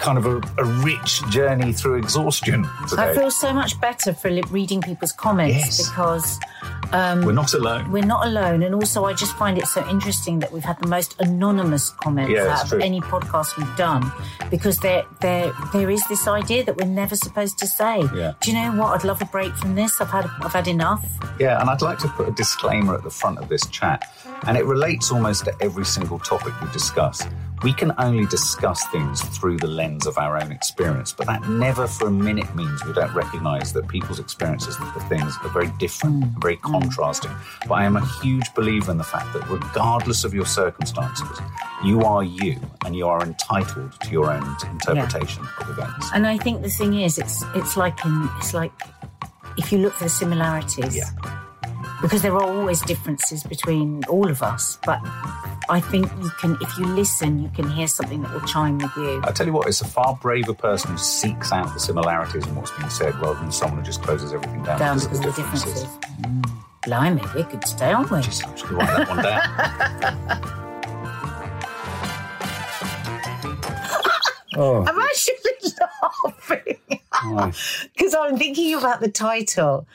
kind of a, a rich journey through exhaustion today. I feel so much better for reading people's comments Yes. because um, We're not alone. we're not alone. And also, I just find it so interesting that we've had the most anonymous comments Yeah, out of true. any podcast we've done because there, there, there is this idea that we're never supposed to say. Yeah. Do you know what? I'd love a break from this. I've had, I've had enough. Yeah, and I'd like to put a disclaimer at the front of this chat, and it relates almost to every single topic we discuss. We can only discuss things through the lens of our own experience, but that never for a minute means we don't recognise that people's experiences of things are very different, and very mm. contrasting. But I am a huge believer in the fact that regardless of your circumstances, you are you, and you are entitled to your own interpretation of events. And I think the thing is, it's, it's like in, it's like if you look for the similarities. Yeah. Because there are always differences between all of us, but I think you can, if you listen, you can hear something that will chime with you. I tell you what, it's a far braver person who seeks out the similarities in what's being said rather than someone who just closes everything down, down because because of of the the differences. differences. Blimey, we could stay on with. Just actually write that one down. oh, I'm actually laughing my. because I'm thinking about the title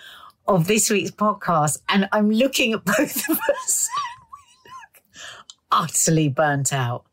of this week's podcast, and I'm looking at both of us. we look utterly burnt out.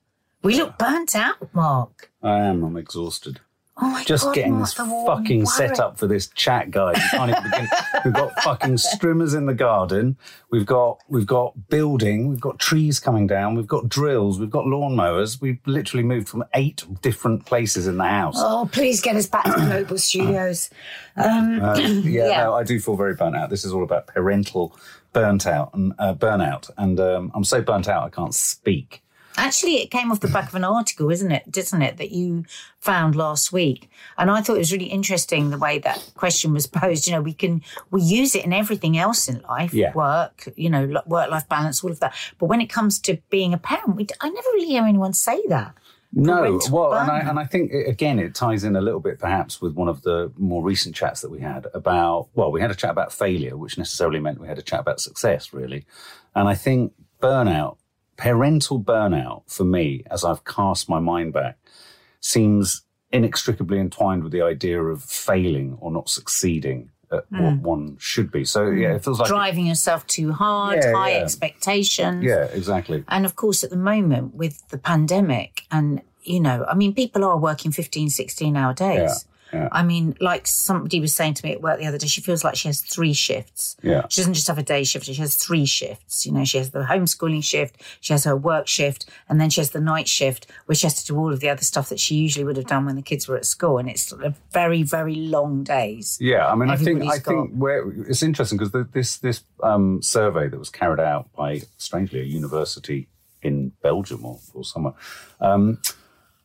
We look burnt out, Mark. I am. I'm exhausted. Oh Just God, getting this fucking worry. set up for this chat, guys. You can't even begin. We've got fucking streamers in the garden. We've got we've got building. We've got trees coming down. We've got drills. We've got lawnmowers. We've literally moved from eight different places in the house. Oh, please get us back to Global Studios. Um, Uh, yeah, Yeah. No, I do feel very burnt out. This is all about parental burnt out and uh, burnout, and um, I'm so burnt out I can't speak. Actually, it came off the back of an article, isn't it? Doesn't it? That you found last week, and I thought it was really interesting the way that question was posed. You know, we can we use it in everything else in life, Yeah. work, you know, work life balance, all of that. But when it comes to being a parent, we, d- I never really hear anyone say that. No, well, and I, and I think again it ties in a little bit perhaps with one of the more recent chats that we had about. Well, we had a chat about failure, which necessarily meant we had a chat about success, really. And I think burnout, parental burnout, for me, as I've cast my mind back, seems inextricably entwined with the idea of failing or not succeeding at Hmm. what one should be. So yeah, it feels like Driving yourself too hard, Yeah, high yeah. expectations. yeah, exactly. And of course, at the moment with the pandemic, and you know, I mean, people are working 15, 16 hour days. Yeah, yeah. I mean, like somebody was saying to me at work the other day, she feels like she has three shifts. Yeah. She doesn't just have a day shift, she has three shifts. You know, she has the homeschooling shift, she has her work shift, and then she has the night shift, where she has to do all of the other stuff that she usually would have done when the kids were at school. And it's sort of very, very long days. Yeah, I mean, I think I Everybody's think where it's interesting because this this um, survey that was carried out by strangely a university in Belgium or, or somewhere um,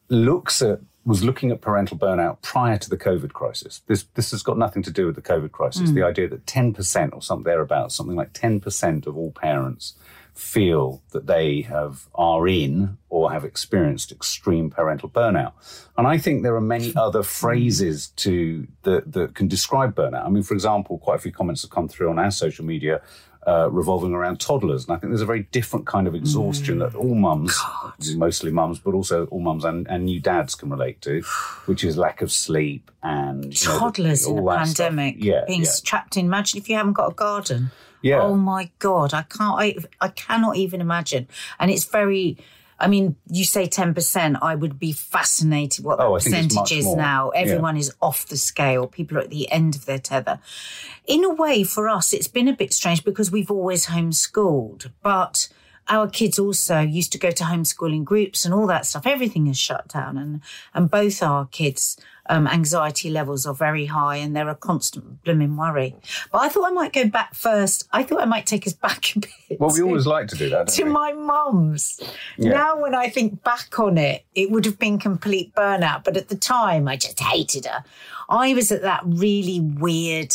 looks at was looking at parental burnout prior to the COVID crisis. This this has got nothing to do with the COVID crisis. The mm. idea that ten percent or something thereabouts, something like ten percent of all parents feel that they have are in or have experienced extreme parental burnout. And I think there are many other phrases to that that can describe burnout. I mean, for example, quite a few comments have come through on our social media uh, revolving around toddlers. And I think there's a very different kind of exhaustion that all mums, mostly mums, but also all mums and, and new dads can relate to, which is lack of sleep and you know, Toddlers in a that stuff. pandemic, Yeah, being yeah. trapped in. Imagine if you haven't got a garden. Yeah. Oh my god, I can't. I, I cannot even imagine. And it's very. I mean, you say ten percent. I would be fascinated what Oh, the I think it's percentage is more. now. Yeah. Everyone is off the scale. People are at the end of their tether. In a way, for us, it's been a bit strange because we've always homeschooled, but. our kids also used to go to homeschooling groups and all that stuff. Everything is shut down, and and both our kids. Um, anxiety levels are very high and they're a constant blooming worry. But I thought I might go back first. I thought I might take us back a bit. Well, we to- always like to do that. to we? my mum's. Yeah. Now, when I think back on it, it would have been complete burnout. But at the time, I just hated her. I was at that really weird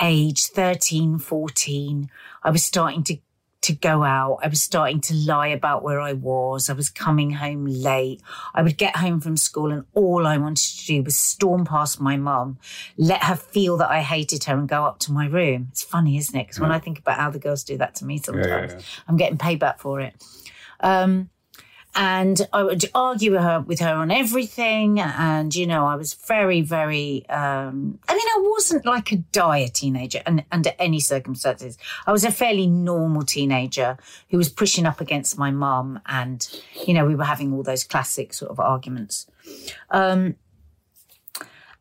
age 13, 14. I was starting to. To go out, I was starting to lie about where I was. I was coming home late. I would get home from school, and all I wanted to do was storm past my mum, let her feel that I hated her, and go up to my room. It's funny, isn't it? Because when I think about how the girls do that to me sometimes, yeah. I'm getting payback for it. Um, and I would argue with her with her on everything. And you know, I was very, very. Um, I mean, I wasn't like a dire teenager, and under any circumstances, I was a fairly normal teenager who was pushing up against my mum, and you know, we were having all those classic sort of arguments. Um,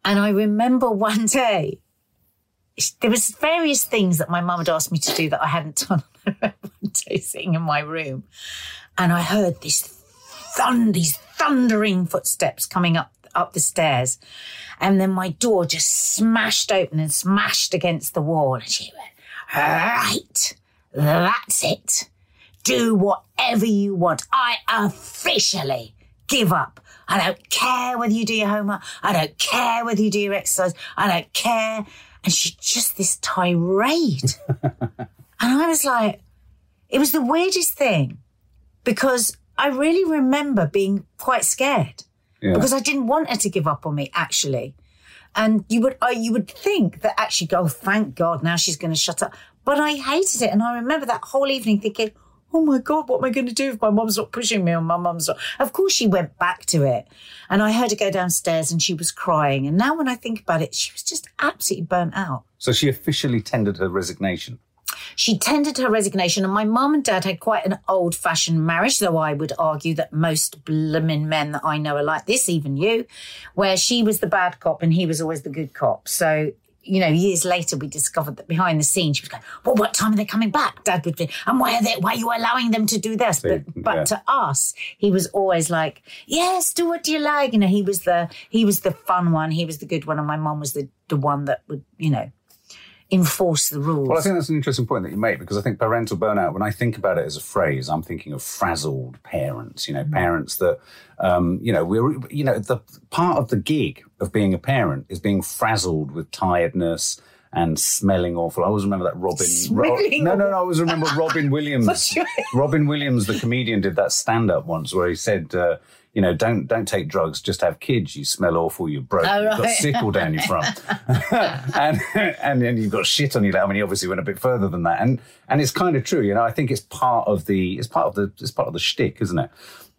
and I remember one day there was various things that my mum had asked me to do that I hadn't done one day sitting in my room. And I heard this thund, these thundering footsteps coming up up the stairs. And then my door just smashed open and smashed against the wall. And she went, Right, that's it. Do whatever you want. I officially give up. I don't care whether you do your homework. I don't care whether you do your exercise. I don't care. And she just this tirade. and I was like, it was the weirdest thing because I really remember being quite scared Yeah. because I didn't want her to give up on me actually. And you would, I, you would think that actually, go, oh, thank God, now she's going to shut up. But I hated it, and I remember that whole evening thinking, oh my God, what am I going to do if my mum's not pushing me or my mum's not? Of course, she went back to it, and I heard her go downstairs, and she was crying. And now, when I think about it, she was just absolutely burnt out. So she officially tendered her resignation. She tendered her resignation, and my mum and dad had quite an old fashioned marriage, though I would argue that most blooming men that I know are like this, even you, where she was the bad cop and he was always the good cop. So, you know, years later, we discovered that behind the scenes, she was going, Well, what time are they coming back? Dad would be, and why are they, why are you allowing them to do this? But, but yeah. to us, he was always like, Yes, do what you like. You know, he was the, he was the fun one. He was the good one. And my mum was the, the one that would, you know, enforce the rules. Well, I think that's an interesting point that you make because I think parental burnout, when I think about it as a phrase, I'm thinking of frazzled parents, you know, parents that, um, you know, we're, you know, the part of the gig of being a parent is being frazzled with tiredness and smelling awful. I always remember that Robin. Smelling no, no, no. I always remember Robin Williams. Robin Williams, the comedian, did that stand up once where he said, uh, you know, don't don't take drugs, just have kids. You smell awful, you're broke, Oh, you've got right. sickle down your front, and and then you've got shit on your. I mean, he obviously went a bit further than that, and and it's kind of true. You know, I think it's part of the it's part of the it's part of the shtick, isn't it?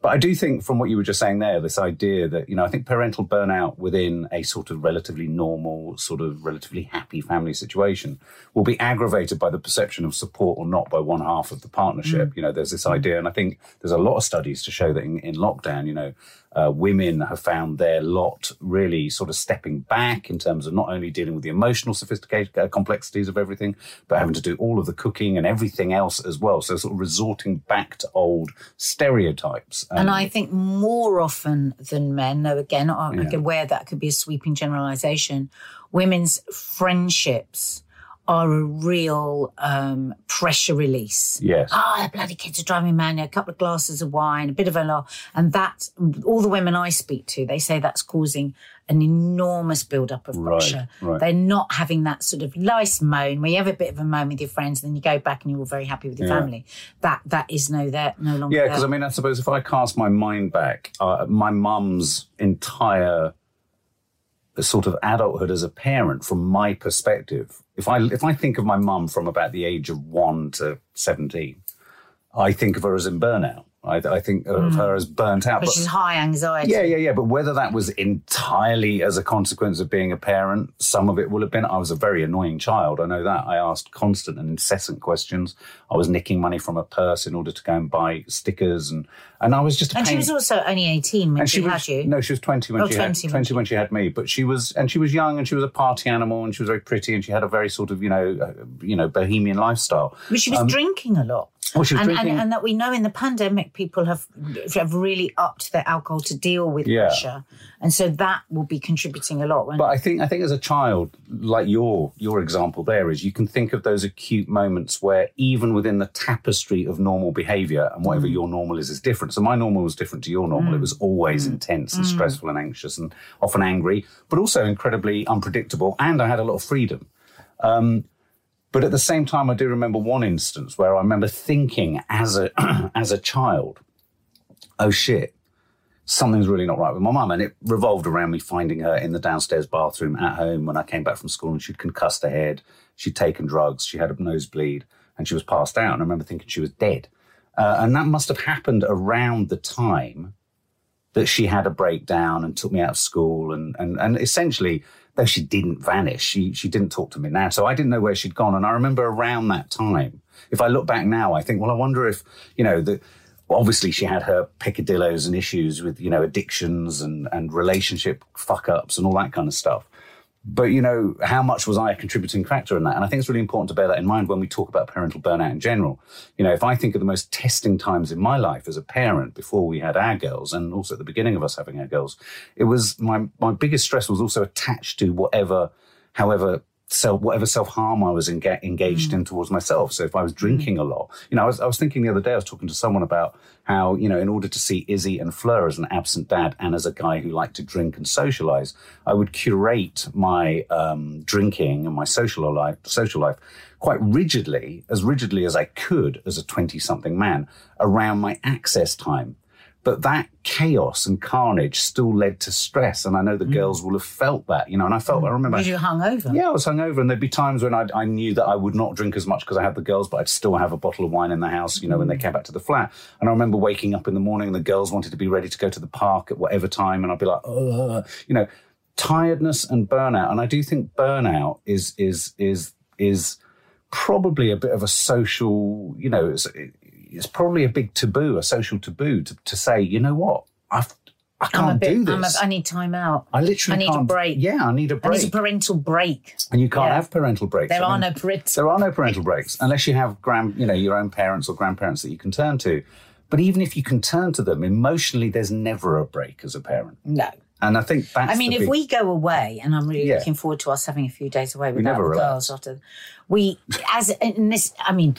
But I do think, from what you were just saying there, this idea that you know, I think parental burnout within a sort of relatively normal, sort of relatively happy family situation will be aggravated by the perception of support or not by one half of the partnership. Mm. You know, there's this idea, and I think there's a lot of studies to show that in, in lockdown, you know, uh, women have found their lot really sort of stepping back in terms of not only dealing with the emotional sophistication, uh, complexities of everything, but having to do all of the cooking and everything else as well. So sort of resorting back to old stereotypes. And Um, I think more often than men, though again, I'm Yeah. aware that could be a sweeping generalization, women's friendships are a real um, pressure release. yes. Ah, the bloody kids are driving me mad. A couple of glasses of wine, a bit of a laugh. And that, all the women I speak to, they say that's causing an enormous build-up of pressure. right. They're not having that sort of nice moan where you have a bit of a moan with your friends and then you go back and you're all very happy with your Yeah. family. That That is no there, no longer Yeah, because I mean, I suppose if I cast my mind back, uh, my mum's entire sort of adulthood as a parent, from my perspective, if I if I think of my mum from about the age of one to seventeen, I think of her as in burnout. I, I think of her as burnt out. But But she's high anxiety. yeah, yeah, yeah. But whether that was entirely as a consequence of being a parent, some of it will have been. I was a very annoying child. I know that. I asked constant and incessant questions. I was nicking money from a purse in order to go and buy stickers, and and I was just a And she was also only 18 when and she, she had you. no, she was twenty when Oh, she 20 had when twenty when she had me. But she was and she was young and she was a party animal and she was very pretty and she had a very sort of you know uh, you know bohemian lifestyle. But she was drinking a lot. Well, um, she was and, drinking. and, and that we know in the pandemic, people have have really upped their alcohol to deal with Yeah. pressure, and so that will be contributing a lot. But I think I think as a child, like your your example there is, you can think of those acute moments where even within the tapestry of normal behaviour and whatever Mm. your normal is is different. So my normal was different to your normal. It was always Mm. intense and stressful and anxious and often angry, but also incredibly unpredictable. And I had a lot of freedom. Um, but at the same time, I do remember one instance where I remember thinking as a as a child, oh shit, something's really not right with my mum. And it revolved around me finding her in the downstairs bathroom at home when I came back from school and she'd concussed her head. She'd taken drugs. She had a nosebleed and she was passed out. And I remember thinking she was dead. Uh, and that must have happened around the time that she had a breakdown and took me out of school. And, and, and essentially, though she didn't vanish, she, she didn't talk to me now. So I didn't know where she'd gone. And I remember around that time, if I look back now, I think, well, I wonder if, you know, the, obviously she had her peccadillos and issues with, you know, addictions and, and relationship fuck ups and all that kind of stuff. But, you know, how much was I a contributing factor in that? And I think it's really important to bear that in mind when we talk about parental burnout in general. You know, if I think of the most testing times in my life as a parent before we had our girls and also at the beginning of us having our girls, it was my, my biggest stress was also attached to whatever, however, self whatever self harm I was enga- engaged in towards myself. So if I was drinking a lot, you know, I was I was thinking the other day I was talking to someone about how you know in order to see Izzy and Fleur as an absent dad and as a guy who liked to drink and socialize, I would curate my um, drinking and my social life social life quite rigidly, as rigidly as I could as a twenty something man around my access time. But that chaos and carnage still led to stress. And I know the mm. girls will have felt that, you know, and I felt, I mm. remember. because you hung over. Yeah, I was hungover, and there'd be times when I'd, I knew that I would not drink as much because I had the girls, but I'd still have a bottle of wine in the house, you know, when they mm. came back to the flat. And I remember waking up in the morning, and the girls wanted to be ready to go to the park at whatever time, and I'd be like, Ugh. you know, tiredness and burnout. And I do think burnout is is is is probably a bit of a social, you know, it's, it's probably a big taboo, a social taboo to, to say, you know what, I've I a can't bit. do I'm a, this. I need time out. I literally I need a can't- break. Yeah, I need a break. need a parental break. and you can't Yeah. have parental breaks. There I are mean, no parental. there are no parental breaks unless you have grand, you know, your own parents or grandparents that you can turn to. But even if you can turn to them emotionally, there's never a break as a parent. No. And I think that's. I mean, if big- we go away, and I'm really Yeah. looking forward to us having a few days away without the relax. girls after we, as in this, I mean,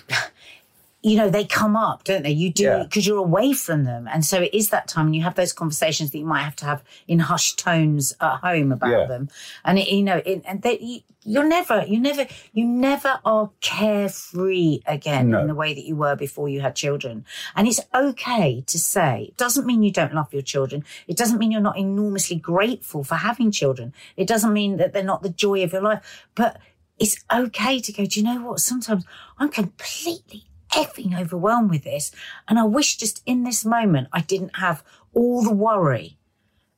you know, they come up, don't they? You do Yeah. because you're away from them, and so it is that time, and you have those conversations that you might have to have in hushed tones at home about Yeah. them, and it, you know, it, and they, you, you're never, you never, you never are carefree again No. in the way that you were before you had children, and it's okay to say. It doesn't mean you don't love your children. It doesn't mean you're not enormously grateful for having children. It doesn't mean that they're not the joy of your life, but it's okay to go, do you know what? Sometimes I'm completely effing overwhelmed with this. And I wish just in this moment I didn't have all the worry,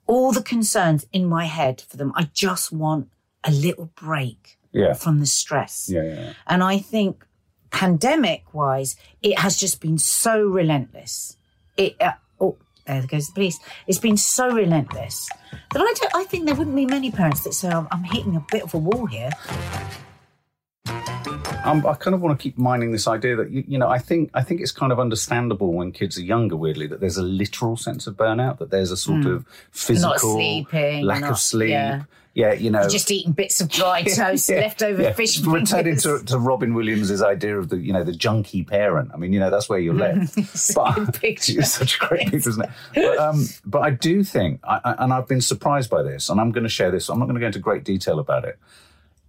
all the concerns in my head for them. I just want a little break Yeah. from the stress. Yeah, yeah, yeah. And I think pandemic wise, it has just been so relentless. It, uh, oh, there goes the police. It's been so relentless that I don't, I think there wouldn't be many parents that say, I'm, I'm hitting a bit of a wall here. Um, I kind of want to keep mining this idea that you, you know I think I think it's kind of understandable when kids are younger. Weirdly, that there's a literal sense of burnout. That there's a sort of physical sleeping, lack not- of sleep. yeah. Yeah, you know, Just eating bits of dry toast, Yeah, leftover yeah. fish Returning to, to Robin Williams' idea of the you know the junkie parent. I mean, you know that's where you're left. Good picture. It's such a great picture, isn't it? But, um, but I do think, I, I, and I've been surprised by this, and I'm going to share this. I'm not going to go into great detail about it.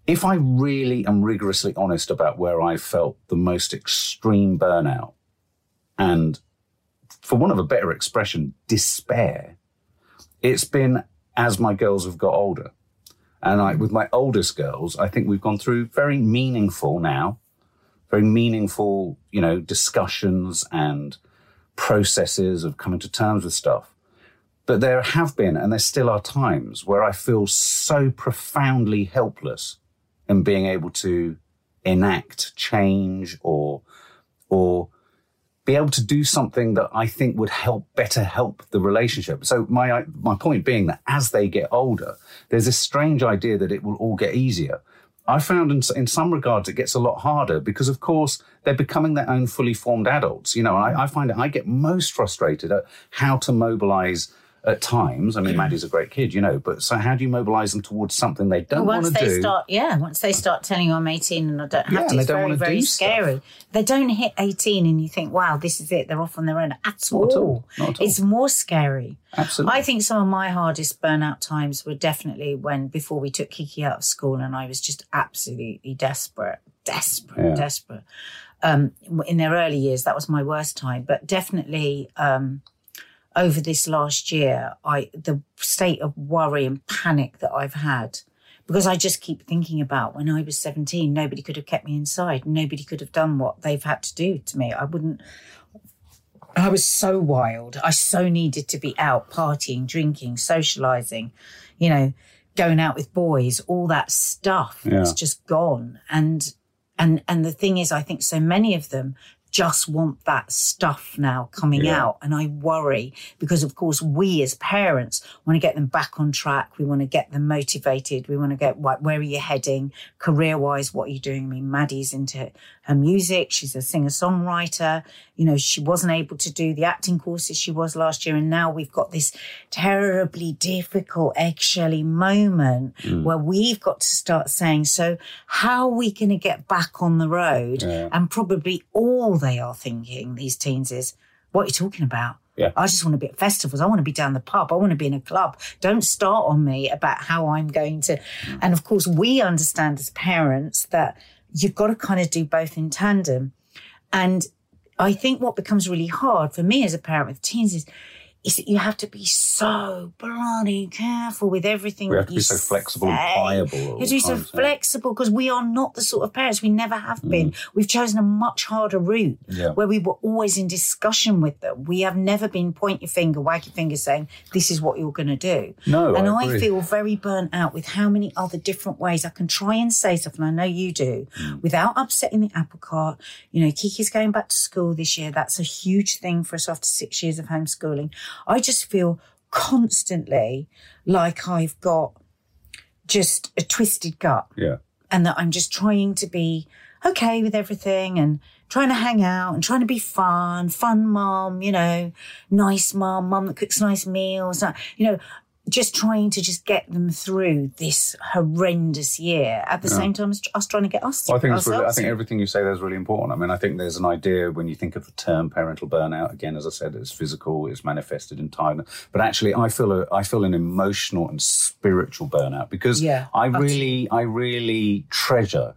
If I really am rigorously honest about where I felt the most extreme burnout, and for want of a better expression, despair, it's been as my girls have got older. And I, with my oldest girls, I think we've gone through very meaningful now, very meaningful, you know, discussions and processes of coming to terms with stuff. But there have been, and there still are times where I feel so profoundly helpless in being able to enact change or, or be able to do something that I think would help better help the relationship. So my my point being that as they get older, there's this strange idea that it will all get easier. I found in, in some regards it gets a lot harder because, of course, they're becoming their own fully formed adults. You know, I, I find it, I get most frustrated at how to mobilize at times. I mean, Maddie's a great kid, you know, but so how do you mobilize them towards something they don't want to do? Once they start, yeah, once they start telling you I'm 18 and I don't have Yeah, to, it's they don't very, very do stuff. scary. They don't hit 18 and you think, wow, this is it. They're off on their own at all. At all. Not at all. It's more scary. Absolutely. I think some of my hardest burnout times were definitely when before we took Kiki out of school and I was just absolutely desperate, desperate, Yeah. desperate. Um, in their early years, that was my worst time, but definitely um, over this last year, I the state of worry and panic that I've had because I just keep thinking about when I was 17, nobody could have kept me inside. Nobody could have done what they've had to do to me. I wouldn't. I was so wild. I so needed to be out partying, drinking, socializing, you know, going out with boys, all that stuff. It's Yeah. just gone. And and and the thing is, I think so many of them just want that stuff now coming Yeah. out. And I worry because, of course, we as parents want to get them back on track. We want to get them motivated. We want to get, where are you heading career wise? What are you doing? I mean, Maddie's into her music. She's a singer songwriter. You know, she wasn't able to do the acting courses she was last year. And now we've got this terribly difficult, eggshelly moment mm. where we've got to start saying, so how are we going to get back on the road? Yeah. And probably all they are thinking, these teens, is, what are you talking about? Yeah. I just want to be at festivals. I want to be down the pub. I want to be in a club. Don't start on me about how I'm going to. Mm. And of course, we understand as parents that you've got to kind of do both in tandem. And I think what becomes really hard for me as a parent with teens is, is that you have to be so bloody careful with everything. We have to be so flexible and say. pliable You have to be so flexible because we are not the sort of parents. We never have been. Mm. We've chosen a much harder route Yeah. where we were always in discussion with them. We have never been point your finger, wag your finger, saying this is what you're going to do. No, and I I, feel very burnt out with how many other different ways I can try and say stuff, and I know you do, Mm. without upsetting the apple cart. You know, Kiki's going back to school this year. That's a huge thing for us after six years of homeschooling. I just feel constantly like I've got just a twisted gut Yeah. and that I'm just trying to be okay with everything and trying to hang out and trying to be fun, fun mom, you know, nice mom, mom that cooks nice meals, uh, you know, just trying to just get them through this horrendous year at the same time as us trying to get us Well, I think really, I think everything you say there is really important. I mean, I think there's an idea when you think of the term parental burnout. Again, as I said, it's physical, it's manifested in tiredness. But actually, I feel a, I feel an emotional and spiritual burnout because Yeah, I really, I really treasure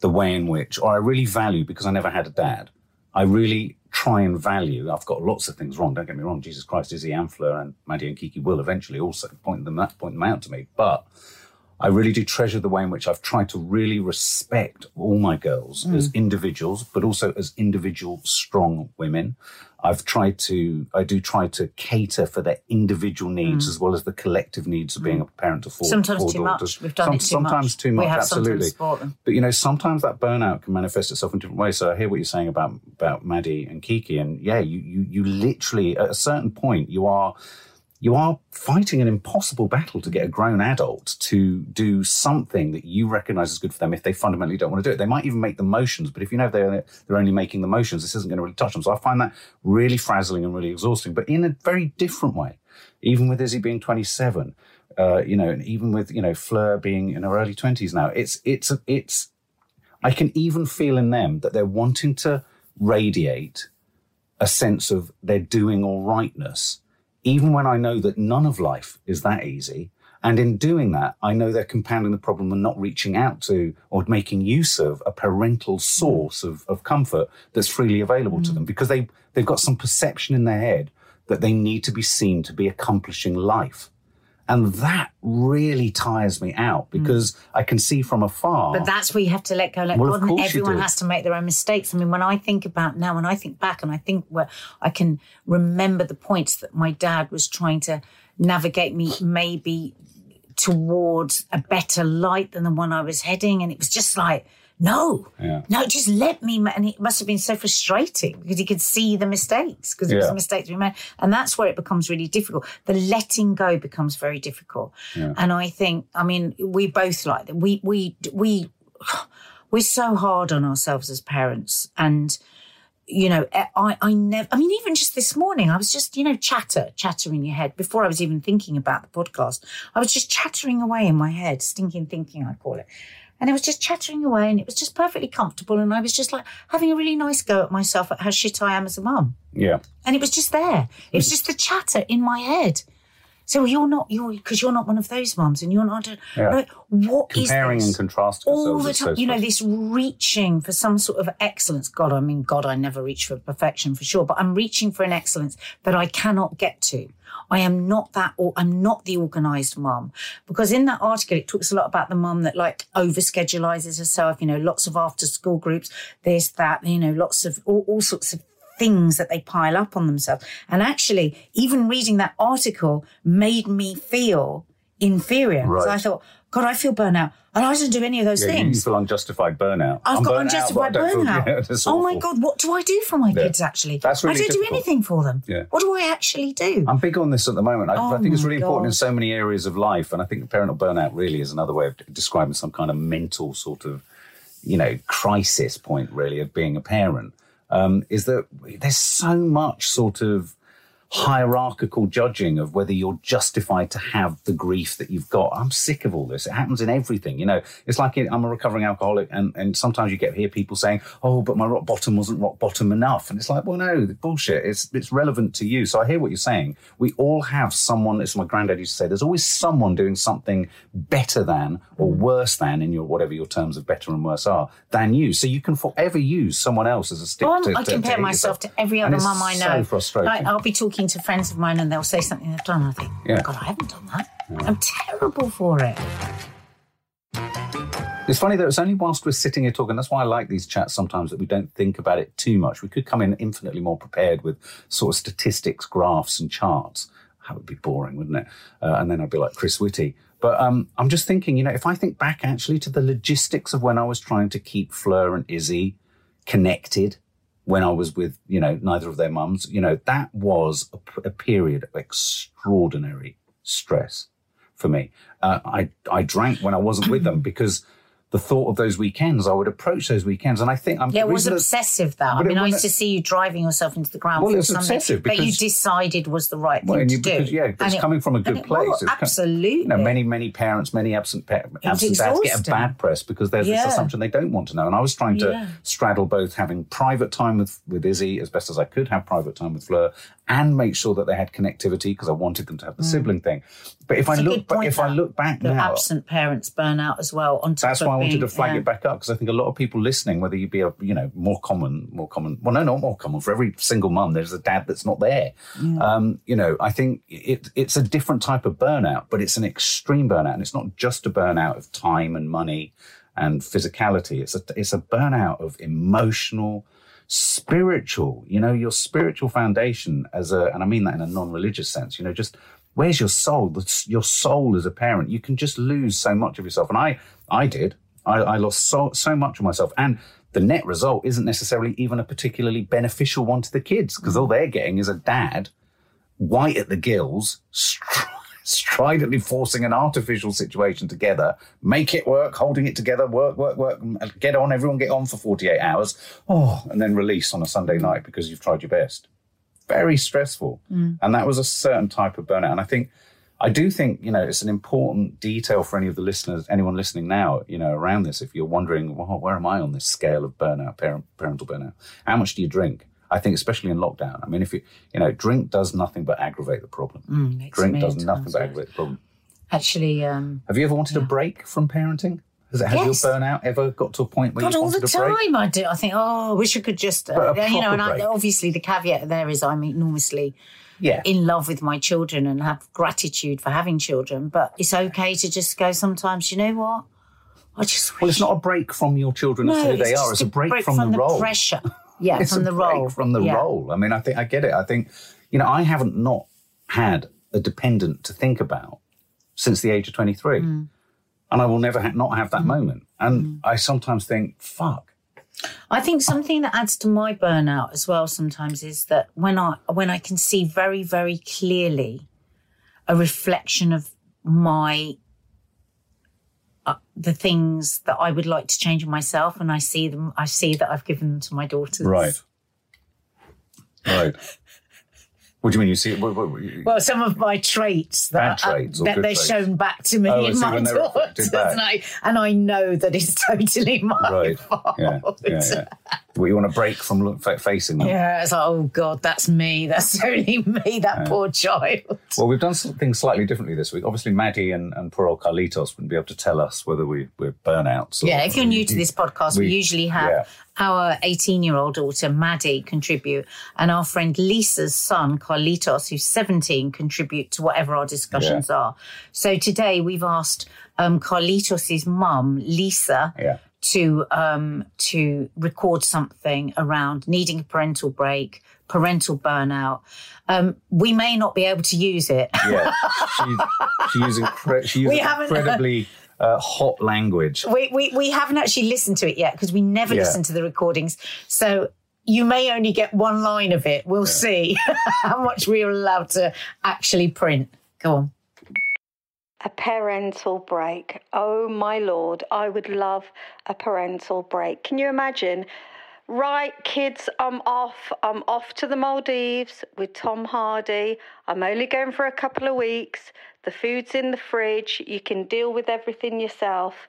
the way in which, or I really value because I never had a dad. I really try and value. I've got lots of things wrong. Don't get me wrong. Jesus Christ, Izzy and Fleur and Maddie and Kiki will eventually also point them that point them out to me. But I really do treasure the way in which I've tried to really respect all my girls mm. as individuals, but also as individual strong women. I've tried to, I do try to cater for their individual needs mm. as well as the collective needs of being mm. a parent to four, Sometimes four too daughters. much. We've done it too much. Sometimes too We have absolutely. sometimes them. But you know, sometimes that burnout can manifest itself in different ways. So I hear what you're saying about about Maddie and Kiki, and yeah, you you you literally at a certain point you are you are fighting an impossible battle to get a grown adult to do something that you recognize as good for them if they fundamentally don't want to do it. They might even make the motions, but if you know they're they're only making the motions, this isn't going to really touch them. So I find that really frazzling and really exhausting, but in a very different way. Even with Izzy being 27, uh, you know, and even with you know Fleur being in her early 20s now, it's it's it's. I can even feel in them that they're wanting to radiate a sense of they're doing all rightness, even when I know that none of life is that easy. And in doing that, I know they're compounding the problem and not reaching out to or making use of a parental mm. source of, of comfort that's freely available to mm. them because they, they've got some perception in their head that they need to be seen to be accomplishing life. And that really tires me out hmm. because I can see from afar. But that's where you have to let go, let Well, of God, and course everyone has to make their own mistakes. I mean, when I think about now, when I think back, and I think where I can remember the points that my dad was trying to navigate me, maybe towards a better light than the one I was heading, and it was just like. No, Yeah. no, just let me. And it must have been so frustrating because he could see the mistakes because it was Yeah. a mistake we made. And that's where it becomes really difficult. The letting go becomes very difficult. And I think, I mean, we both like that. We, we, we, we're so hard on ourselves as parents. And, you know, eh, I, I never, I mean, even just this morning, I was just, you know, chatter, chatter in your head before I was even thinking about the podcast. I was just chattering away in my head, stinking thinking, I call it. And it was just chattering away and it was just perfectly comfortable. And I was just like having a really nice go at myself at how shit I am as a mum. yeah. And it was just there. It was just the chatter in my head. So you're not, you're, because you're not one of those mums and you're not, Yeah. like, what is Comparing this? and contrasting all the is so time, you know, this reaching for some sort of excellence. God, I mean, God, I never reach for perfection for sure, but I'm reaching for an excellence that I cannot get to. I am not that, or I'm not the organized mum. Because in that article, it talks a lot about the mum that like over schedulizes herself, you know, lots of after school groups, this, that, you know, lots of all, all sorts of things that they pile up on themselves. And actually, even reading that article made me feel inferior. Right. I thought, God, I feel burnout. And I don't do any of those Yeah, things. you feel unjustified burnout. I've I'm got out, unjustified I don't feel- burnout. Yeah, oh my. God, what do I do for my kids actually? That's really I don't do anything for them. Yeah. What do I actually do? I'm big on this at the moment. I, Oh I think it's really important in so many areas of life, and I think parental burnout really is another way of describing some kind of mental sort of, you know, crisis point really of being a parent. Um, is that there's so much sort of hierarchical judging of whether you're justified to have the grief that you've got. I'm sick of all this. It happens in everything. You know, it's like I'm a recovering alcoholic, and, and sometimes you get hear people saying, "Oh, but my rock bottom wasn't rock bottom enough," and it's like, well, no, bullshit. It's it's relevant to you. So I hear what you're saying. We all have someone. As my granddad used to say, there's always someone doing something better than or mm. worse than in your whatever your terms of better and worse are than you. So you can forever use someone else as a stick. I'm- to, I to- compare to myself yourself. to every other mum I know. So frustrating. I'll be talking to friends of mine and they'll say something they've done. And I think, Yeah. God, I haven't done that. I'm terrible for it. It's funny that it's only whilst we're sitting here talking. That's why I like these chats sometimes that we don't think about it too much. We could come in infinitely more prepared with sort of statistics, graphs, and charts. That would be boring, wouldn't it? Uh, and then I'd be like Chris Whitty. But um, I'm just thinking, you know, if I think back actually to the logistics of when I was trying to keep Fleur and Izzy connected when I was with, you know, neither of their mums, you know, that was a, period of extraordinary stress for me. Uh, I I drank when I wasn't with them because the thought of those weekends, I would approach those weekends, and I think I'm Yeah, it was obsessive that. I mean, I used to see you driving yourself into the ground Well, for it's something obsessive that you decided was the right thing Well, and you, to do. yeah, it's And it- coming from a good it place. was, co- absolutely. You know, many, many parents, many absent, pa- absent dads get a bad press because there's Yeah. this assumption they don't want to know. And I was trying to Yeah. straddle both having private time with, with Izzy as best as I could, have private time with Fleur, and make sure that they had connectivity because I wanted them to have the mm. sibling thing. But if. It's I look, point, if I look back the now, absent parents burn out as well. On top that's why I wanted being- to flag yeah. it back up because I think a lot of people listening, whether you be a you know more common, more common, well, no, not more common. For every single mum, there's a dad that's not there. Um, you know, I think it, it's a different type of burnout, but it's an extreme burnout, and it's not just a burnout of time and money and physicality. It's a it's a burnout of emotional, spiritual. You know, your spiritual foundation as a, and I mean that in a non-religious sense. You know, just where's your soul? Your soul as a parent, you can just lose so much of yourself. And I, I did. I, I lost so so much of myself, and the net result isn't necessarily even a particularly beneficial one to the kids because all they're getting is a dad white at the gills, str- stridently forcing an artificial situation together, make it work, holding it together, work, work, work, get on, everyone get on for 48 hours, oh, and then release on a Sunday night because you've tried your best. Very stressful. And that was a certain type of burnout. And I think, I do think, you know, it's an important detail for any of the listeners, anyone listening now, you know, around this. If you're wondering, well, where am I on this scale of burnout, parent, parental burnout? How much do you drink? I think, especially in lockdown. I mean, if you, you know, drink does nothing but aggravate the problem. Mm, drink does nothing but aggravate the problem. Actually, um, Have you ever wanted a break from parenting? Has, it, has Yes. your burnout ever got to a point where God, you all the a break? time I do. I think, oh, I wish I could just, uh, you know. And I, break. obviously, the caveat there is I'm enormously Yeah. in love with my children and have gratitude for having children. But it's okay to just go. Sometimes, you know what? I just well, it's not a break from your children as to who they are. It's a break, from, the, role. pressure. Yeah, It's from a the break role. from the Yeah. role. I mean, I think I get it. I think you know, I haven't not had a dependent to think about since the age of twenty three, Mm. And I will never ha- not have that moment. And I sometimes think, fuck. I think something that adds to my burnout as well sometimes is that when I when I can see very very clearly a reflection of my uh, the things that I would like to change in myself, and I see them. I see that I've given them to my daughters. Right. Right. What do you mean? You see it? What, what, what- you- Well, some of my traits that, traits or that they're traits? shown back to me Oh, in my daughters, and I, and I know that it's totally my right. fault. Yeah. Yeah. yeah. Well, you want to break from facing them. Yeah, it's like, oh God, that's me. That's only me, that poor child. Well, we've done things slightly differently this week. Obviously, Maddie and, and poor old Carlitos wouldn't be able to tell us whether we, we're burnouts. or- Yeah, if you're new to this podcast, we, We- usually have yeah. our 18 year old daughter, Maddie, contribute, and our friend Lisa's son, Carlitos, who's 17, contribute to whatever our discussions Yeah. are. So today we've asked um, Carlitos' mum, Lisa, Yeah. To um, to record something around needing a parental break, parental burnout. Um, we may not be able to use it. Yeah. She, she uses, incre- she We incredibly uh, hot language. We, we, we haven't actually listened to it yet because we never Yeah. listen to the recordings. So you may only get one line of it. We'll see how much we're allowed to actually print. Go on. A parental break. Oh my lord, I would love a parental break. Can you imagine? Right, kids, I'm off. I'm off to the Maldives with Tom Hardy. I'm only going for a couple of weeks. The food's in the fridge. You can deal with everything yourself.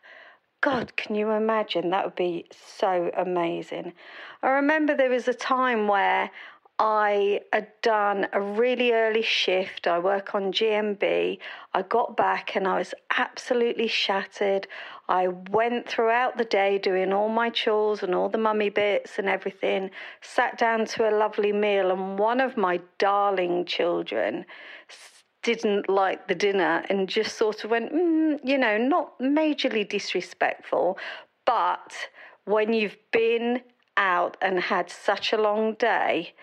God, can you imagine? That would be so amazing. I remember there was a time where I had done a really early shift. I work on GMB. I got back and I was absolutely shattered. I went throughout the day doing all my chores and all the mummy bits and everything, sat down to a lovely meal, and one of my darling children didn't like the dinner and just sort of went, mm, you know, not majorly disrespectful, but when you've been out and had such a long day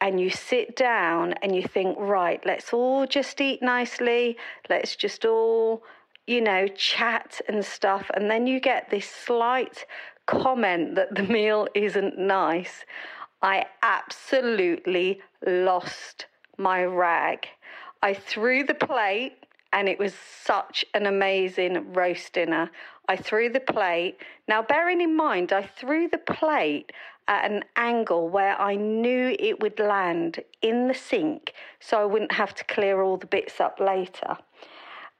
and you sit down and you think, right, let's all just eat nicely, let's just all, you know, chat and stuff, and then you get this slight comment that the meal isn't nice. I absolutely lost my rag. I threw the plate, and it was such an amazing roast dinner. I threw the plate. Now, bearing in mind, I threw the plate at an angle where I knew it would land in the sink so I wouldn't have to clear all the bits up later.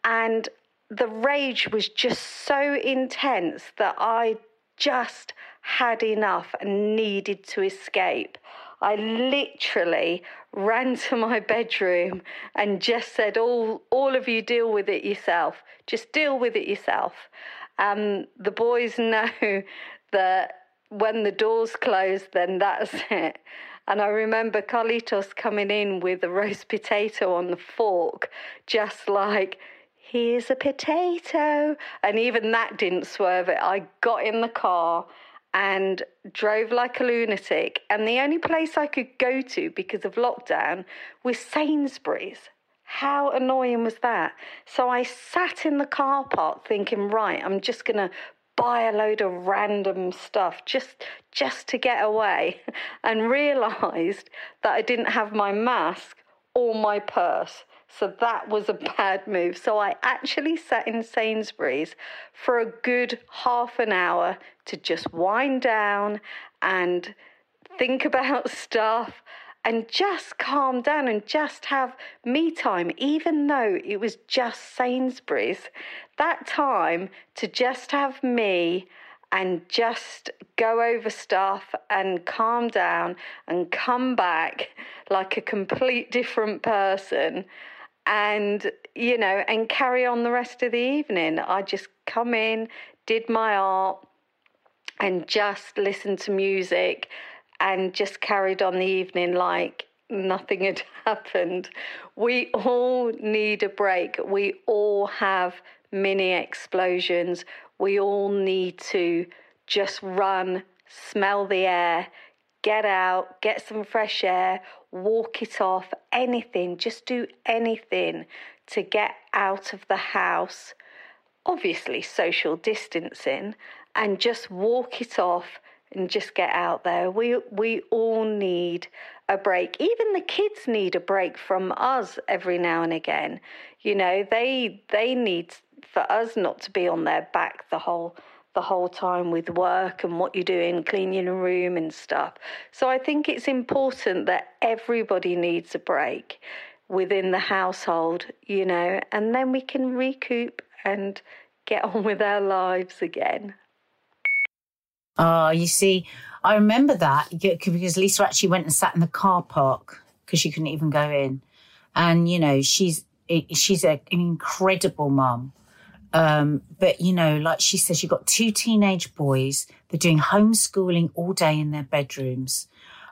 And the rage was just so intense that I just had enough and needed to escape. I literally ran to my bedroom and just said, "All, all of you, deal with it yourself. Just deal with it yourself." Um, the boys know that when the doors close, then that's it. And I remember Carlitos coming in with a roast potato on the fork, just like, here's a potato. And even that didn't swerve it. I got in the car and drove like a lunatic. And the only place I could go to because of lockdown was Sainsbury's. How annoying was that? So I sat in the car park thinking, right, I'm just going to buy a load of random stuff just just to get away and realized that I didn't have my mask or my purse. So that was a bad move. So I actually sat in Sainsbury's for a good half an hour to just wind down and think about stuff and just calm down and just have me time, even though it was just Sainsbury's. That time to just have me and just go over stuff and calm down and come back like a complete different person and you know and carry on the rest of the evening i just come in did my art, and just listened to music and just carried on the evening like nothing had happened. We all need a break. We all have mini explosions. We all need to just run, smell the air, get out, get some fresh air, walk it off, anything. Just do anything to get out of the house. Obviously, social distancing, and just walk it off and just get out there. We we all need a break. Even the kids need a break from us every now and again. You know, they they need for us not to be on their back the whole the whole time with work and what you're doing, cleaning your room and stuff. So I think it's important that everybody needs a break within the household, you know, and then we can recoup and get on with our lives again. Oh, you see, I remember that because Lisa actually went and sat in the car park because she couldn't even go in. And, you know, she's she's a, an incredible mum. Um, but, you know, like she says, you've got two teenage boys. They're doing homeschooling all day in their bedrooms.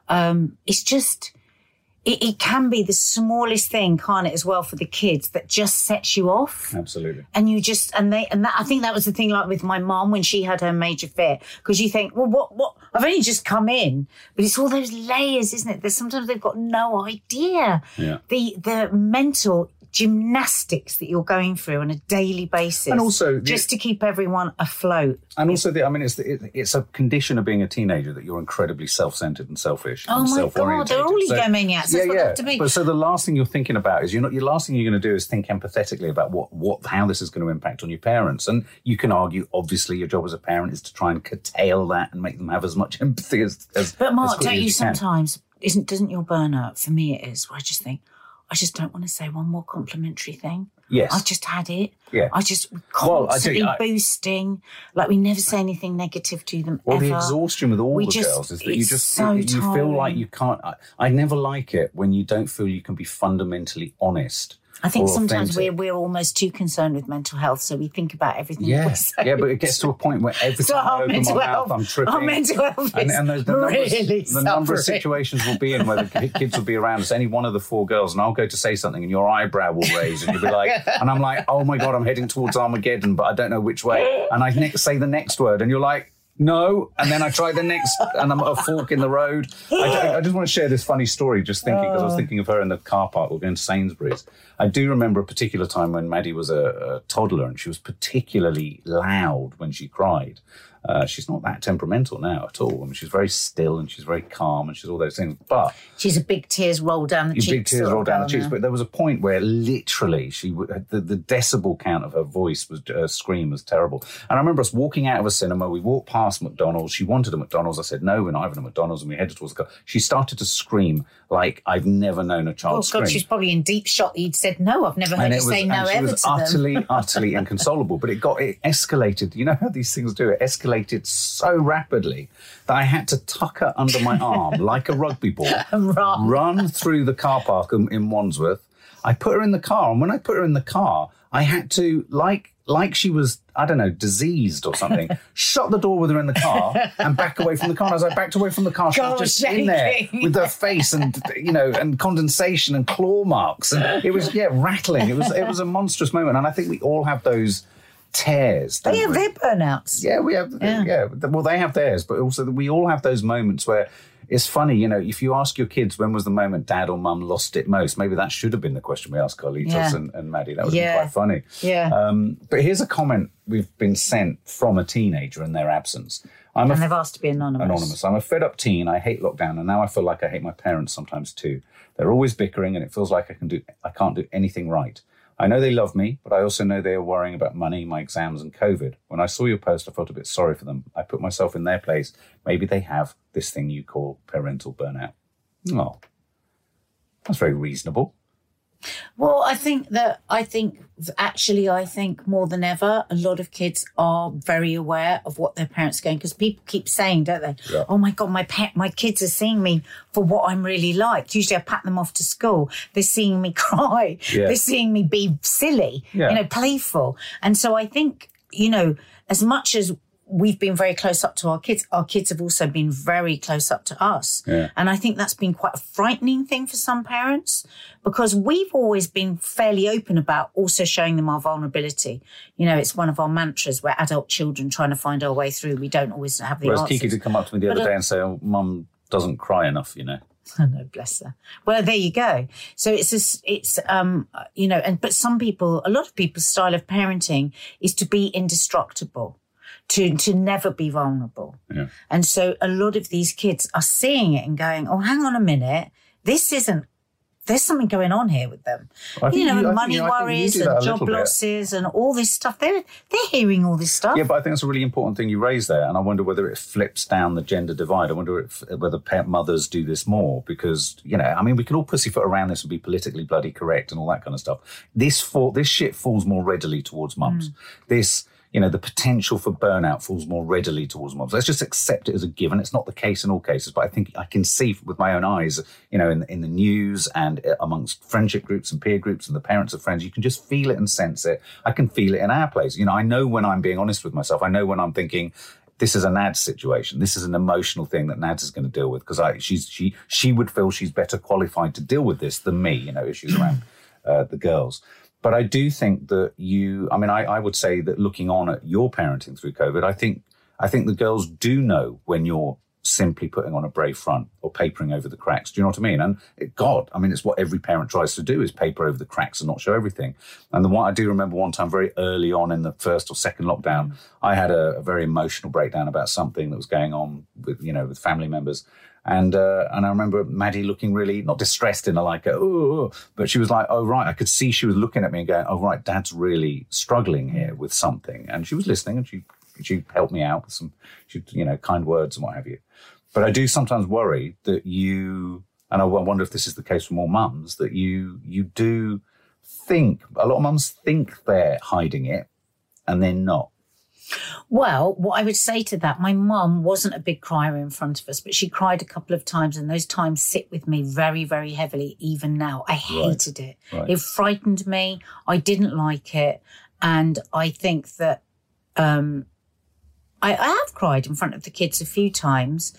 Um, it's just, it, it, can be the smallest thing, can't it, as well for the kids that just sets you off. Absolutely. And you just and they and that I think that was the thing like with my mom when she had her major fit because you think, well, what what I've only just come in, but it's all those layers, isn't it? There's sometimes they've got no idea. Yeah. The the mental gymnastics that you're going through on a daily basis, and also the, just to keep everyone afloat. And also, the, I mean, it's the, it, it's a condition of being a teenager that you're incredibly self-centered and selfish. Oh and my god, they're all egomaniacs. So, That's yeah, yeah. But so the last thing you're thinking about is you're not. Your last thing you're going to do is think empathetically about what what how this is going to impact on your parents. And you can argue, obviously, your job as a parent is to try and curtail that and make them have as much empathy as. as but Mark, as don't you, you sometimes? Isn't doesn't your burnout? For me, it is. Where I just think I just don't want to say one more complimentary thing. Yes. I've just had it. Yeah. I just constantly well, I you, I, boosting. Like we never say anything negative to them. Well, ever. the exhaustion with all we the just, girls is that you just so you, you feel like you can't. I, I never like it when you don't feel you can be fundamentally honest. I think sometimes we're we're almost too concerned with mental health, so we think about everything. Yeah, yeah, but it gets to a point where every So time I open my mental mouth, health, I'm tripping. our mental health and, and the, the, numbers, really the number of situations we'll be in where the kids will be around us, any one of the four girls, and I'll go to say something, and your eyebrow will raise, and you'll be like, and I'm like, oh my god, I'm heading towards Armageddon, but I don't know which way, and I next say the next word, and you're like. No, and then I tried the next, and I'm at a fork in the road. I, I just want to share this funny story, just thinking because I was oh. thinking of her in the car park. We're going to Sainsbury's. I do remember a particular time when Maddie was a, a toddler, and she was particularly loud when she cried. Uh, she's not that temperamental now at all. I mean, she's very still and she's very calm and she's all those things. But She's a big tears roll down the cheeks. big tears roll down the cheeks. now. But there was a point where literally she would, the, the decibel count of her voice was her scream was terrible. And I remember us walking out of a cinema. We walked past McDonald's. She wanted a McDonald's. I said no, we're not having a McDonald's, and we headed towards the car. She started to scream like I've never known a child Oh scream. God, she's probably in deep shock. You'd said no. I've never heard you say no and she ever was to them. utterly, utterly inconsolable. But it got it escalated. You know how these things do? It escalated so rapidly that I had to tuck her under my arm like a rugby ball, Run. run through the car park in, in Wandsworth. I put her in the car, and when I put her in the car, I had to like like she was I don't know diseased or something. shut the door with her in the car and back away from the car. And as I backed away from the car, she God, was just in there with her face and you know and condensation and claw marks, and it was yeah rattling. It was it was a monstrous moment, and I think we all have those tears. They have we? their burnouts. Yeah, we have. Yeah. Yeah. Well, they have theirs, but also we all have those moments where it's funny. You know, if you ask your kids when was the moment dad or mum lost it most, maybe that should have been the question we asked Carlitos Yeah. and, and Maddie. That would Yeah. be quite funny. Yeah. Um, but here's a comment we've been sent from a teenager in their absence. I'm And they've asked to be anonymous. anonymous. I'm a fed up teen. I hate lockdown, and now I feel like I hate my parents sometimes too. They're always bickering, and it feels like I can do I can't do anything right. I know they love me, but I also know they are worrying about money, my exams, and COVID. When I saw your post, I felt a bit sorry for them. I put myself in their place. Maybe they have this thing you call parental burnout. Oh, that's very reasonable. Well, I think that I think actually I think more than ever a lot of kids are very aware of what their parents are going because people keep saying, don't they? Yeah. Oh my god, my pet, my kids are seeing me for what I'm really like. Usually I pat them off to school. They're seeing me cry. Yeah. They're seeing me be silly, Yeah. you know, playful. And so I think you know as much as we've been very close up to our kids, our kids have also been very close up to us. Yeah. And I think that's been quite a frightening thing for some parents because we've always been fairly open about also showing them our vulnerability. You know, it's one of our mantras. We're adult children trying to find our way through. We don't always have the Whereas answers. Kiki did come up to me the But, other day and say, "Oh, Mum doesn't cry enough," you know. Oh, no, bless her. Well, there you go. So it's this, it's um, you know, and but some people, a lot of people's style of parenting is to be indestructible, to to never be vulnerable. Yeah. And so a lot of these kids are seeing it and going, "Oh, hang on a minute, this isn't." There's something going on here with them, you know, you- money think worries and job bit. losses and all this stuff. They're they're hearing all this stuff. Yeah, but I think it's a really important thing you raise there, and I wonder whether it flips down the gender divide. I wonder if, whether parent mothers do this more because you know, I mean, we can all pussyfoot around this and be politically bloody correct and all that kind of stuff. This fall, this shit falls more readily towards mums. Mm. This. You know, the potential for burnout falls more readily towards mums. Let's just accept it as a given. It's not the case in all cases, but I think I can see with my own eyes, you know, in, in the news and uh, amongst friendship groups and peer groups and the parents of friends, you can just feel it and sense it. I can feel it in our place. You know, I know when I'm being honest with myself. I know when I'm thinking, this is a Nads situation. This is an emotional thing that Nads is going to deal with because I she's she she would feel she's better qualified to deal with this than me. You know, issues around uh, the girls. But I do think that you. I mean, I, I would say that looking on at your parenting through COVID, I think I think the girls do know when you're simply putting on a brave front or papering over the cracks. Do you know what I mean? And it, God, I mean, it's what every parent tries to do is paper over the cracks and not show everything. And the one I do remember one time very early on in the first or second lockdown, I had a, a very emotional breakdown about something that was going on with, you know, with family members. And uh, and I remember Maddie looking really not distressed in a like, oh, but she was like, oh right, I could see she was looking at me and going, oh right, Dad's really struggling here with something, and she was listening and she she helped me out with some, she, you know, kind words and what have you. But I do sometimes worry that you, and I wonder if this is the case for more mums, that you you do think a lot of mums think they're hiding it, and they're not. Well, what I would say to that, my mum wasn't a big crier in front of us, but she cried a couple of times, and those times sit with me very, very heavily, even now. I hated it. Right. It frightened me. I didn't like it. And I think that um, I, I have cried in front of the kids a few times,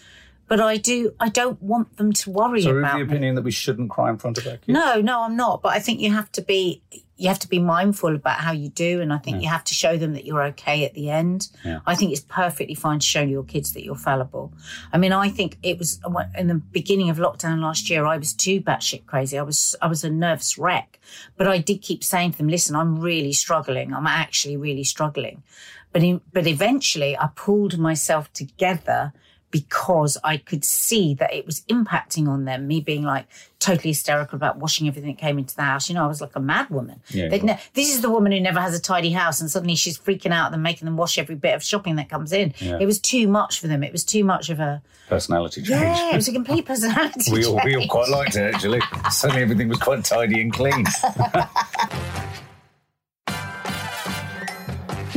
but I do, I don't want them to worry So, are you of about the me. opinion that we shouldn't cry in front of our kids? No, no, I'm not. But I think you have to be you have to be mindful about how you do, and I think you have to show them that you're okay at the end. Yeah. I think it's perfectly fine to show your kids that you're fallible. I mean, I think it was in the beginning of lockdown last year. I was too batshit crazy. I was I was a nervous wreck, but I did keep saying to them, "Listen, I'm really struggling. I'm actually really struggling." But in, but eventually, I pulled myself together because I could see that it was impacting on them. Me being like totally hysterical about washing everything that came into the house. You know, I was like a mad woman. Yeah, ne- this is the woman who never has a tidy house, and suddenly she's freaking out and making them wash every bit of shopping that comes in. Yeah. It was too much for them. It was too much of a Personality change. yeah. It was a complete personality. We all, we all quite liked it actually. Suddenly everything was quite tidy and clean.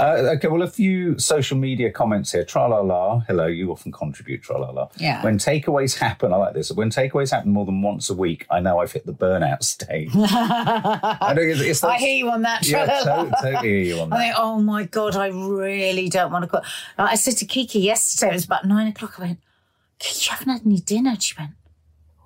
Uh, okay, well, a few social media comments here. Tra la la. Hello, you often contribute, tra la la. Yeah. When takeaways happen, I like this. When takeaways happen more than once a week, I know I've hit the burnout stage. I know it's, it's I hear you on that. Yeah, Trevor. to- totally hear you on I that. think, oh my God, I really don't want to go. I said to Kiki yesterday, it was about nine o'clock. I went, Kiki, you haven't had any dinner. She went,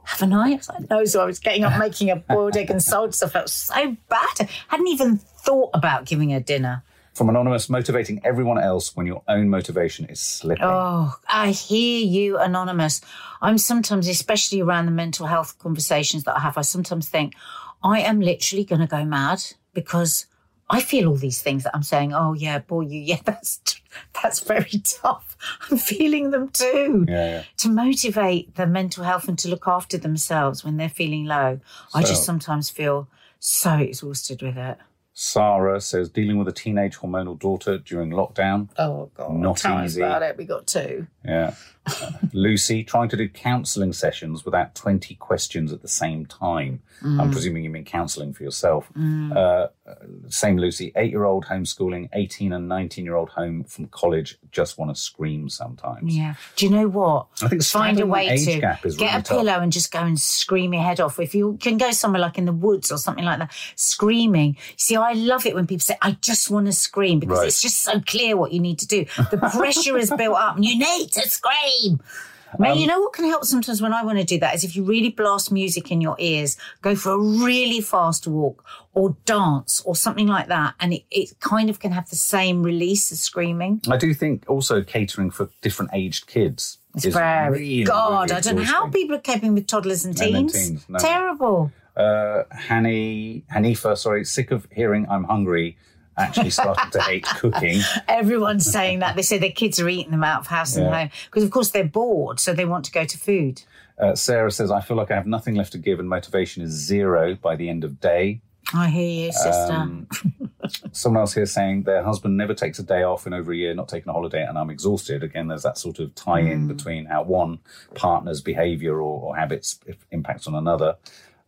haven't I? I was like, no. So I was getting up making a boiled egg and stuff. It was so bad. I hadn't even thought about giving her dinner. From Anonymous, motivating everyone else when your own motivation is slipping. Oh, I hear you, Anonymous. I'm sometimes, especially around the mental health conversations that I have, I sometimes think I am literally going to go mad because I feel all these things that I'm saying. Oh yeah, boy, you yeah, that's that's very tough. I'm feeling them too. Yeah, yeah. To motivate their mental health and to look after themselves when they're feeling low, I just sometimes feel so exhausted with it. Sarah says dealing with a teenage hormonal daughter during lockdown. Oh God, Not tell us easy. about it. We got two. Yeah. Lucy trying to do counselling sessions without 20 questions at the same time. I'm presuming you mean counselling for yourself. Uh, uh, same Lucy, eight year old homeschooling, 18 and 19 year old home from college just want to scream sometimes. Yeah. Do you know what? I think Find a way to get really a tough. pillow and just go and scream your head off. If you can go somewhere like in the woods or something like that, screaming. See, I love it when people say, I just want to scream because Right. it's just so clear what you need to do. The pressure is built up and you need to scream. Now, Um, you know what can help sometimes when I want to do that is if you really blast music in your ears, go for a really fast walk or dance or something like that. And it, it kind of can have the same release as screaming. I do think also catering for different aged kids. It's is very really, God. really I don't know how people are coping with toddlers and And teens. teens, no. Terrible. Uh, Hanny, Hanifa, sorry, sick of hearing I'm hungry, actually started to hate cooking. Everyone's saying that. They say their kids are eating them out of house and Yeah. home because, of course, they're bored, so they want to go to food. Uh, Sarah says, I feel like I have nothing left to give and motivation is zero by the end of day. I hear you, sister. Um, Someone else here saying their husband never takes a day off in over a year, not taking a holiday, and I'm exhausted. Again, there's that sort of tie in between how one partner's behavior or, or habits impacts on another.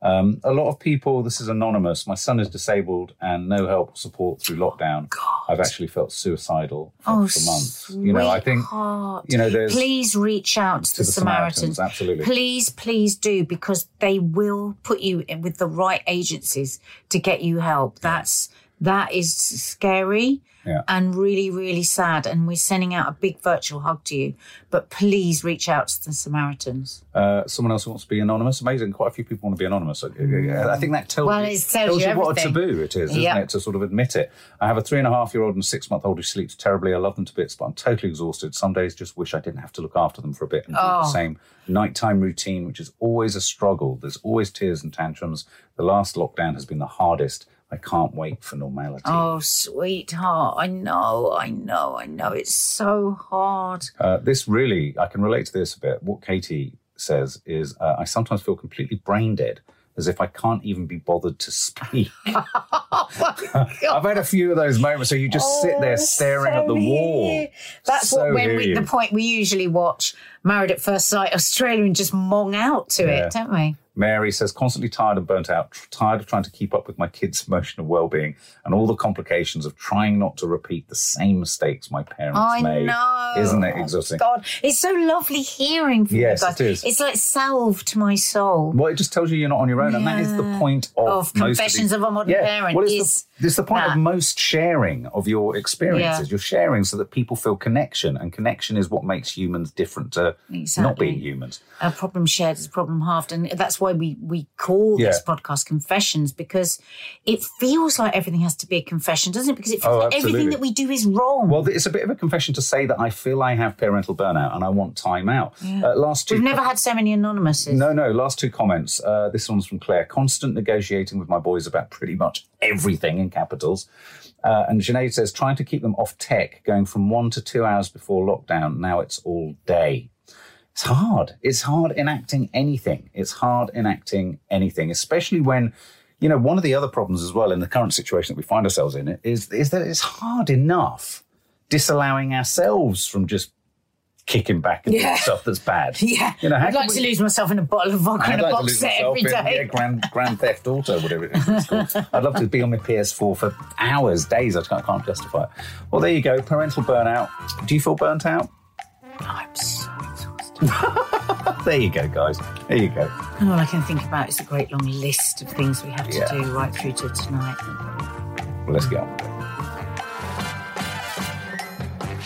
Um, a lot of people, this is anonymous. My son is disabled and no help or support through lockdown. God. I've actually felt suicidal for, oh, for months. You know, I think, sweetheart. you know, there's Please reach out to, to the, the Samaritans. Samaritans, absolutely. Please, please do because they will put you in with the right agencies to get you help. That's that is scary Yeah. and really, really sad. And we're sending out a big virtual hug to you. But please reach out to the Samaritans. Uh, someone else wants to be anonymous. Amazing. Quite a few people want to be anonymous. I I think that tells Well, you, tells you what a taboo it is, isn't Yeah. it, to sort of admit it. I have a three and a half year old and six month old who sleeps terribly. I love them to bits, but I'm totally exhausted. Some days just wish I didn't have to look after them for a bit and do the Oh. same nighttime routine, which is always a struggle. There's always tears and tantrums. The last lockdown has been the hardest. I can't wait for normality. Oh, sweetheart. I know, I know, I know. It's so hard. Uh, this really, I can relate to this a bit. What Katie says is, uh, I sometimes feel completely brain dead, as if I can't even be bothered to speak. I've had a few of those moments where you just sit there Oh, staring at the wall. here. That's So what when we, the point we usually watch Married at First Sight Australia and just mong out to Yeah. it, don't we? Mary says, constantly tired and burnt out, tired of trying to keep up with my kids' emotional well-being and all the complications of trying not to repeat the same mistakes my parents I made. know. Isn't it Oh, exhausting? God, it's so lovely hearing from Yes, you guys. it is. It's like salve to my soul. Well, it just tells you you're not on your own, and that is the point of, Of Confessions these- of a Modern yeah. Parent Well, is the, it's the point of most sharing of your experiences. Yeah. You're sharing so that people feel connection, and connection is what makes humans different to not being humans. a problem shared is a problem halved and that's why we we call this podcast confessions because it feels like everything has to be a confession doesn't it because it feels Oh, like everything that we do is wrong Well, it's a bit of a confession to say that I feel I have parental burnout and I want time out. Uh, last two we've never had so many anonymouses No, no. Last two comments. Uh, this one's from Claire. Constant negotiating with my boys about pretty much everything capitals. Uh, and Sinead says, trying to keep them off tech, going from one to two hours before lockdown. Now it's all day. It's hard. It's hard enacting anything. It's hard enacting anything, especially when, you know, one of the other problems as well in the current situation that we find ourselves in is, is that it's hard enough disallowing ourselves from just kicking back and doing Yeah. stuff that's bad. yeah You know, I'd like we- to lose myself in a bottle of vodka and a like box set every in day yeah, Grand, Grand Theft Auto, whatever it is. called. I'd love to be on my PS4 for hours, days. I can't, can't justify it. Well, there you go. Parental burnout. Do you feel burnt out? I'm so exhausted There you go, guys. There you go. and all I can think about is a great long list of things we have to Yeah. do right through to tonight Well, let's get on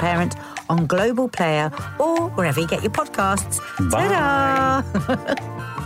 Parent on Global Player or wherever you get your podcasts. Bye. Ta-da!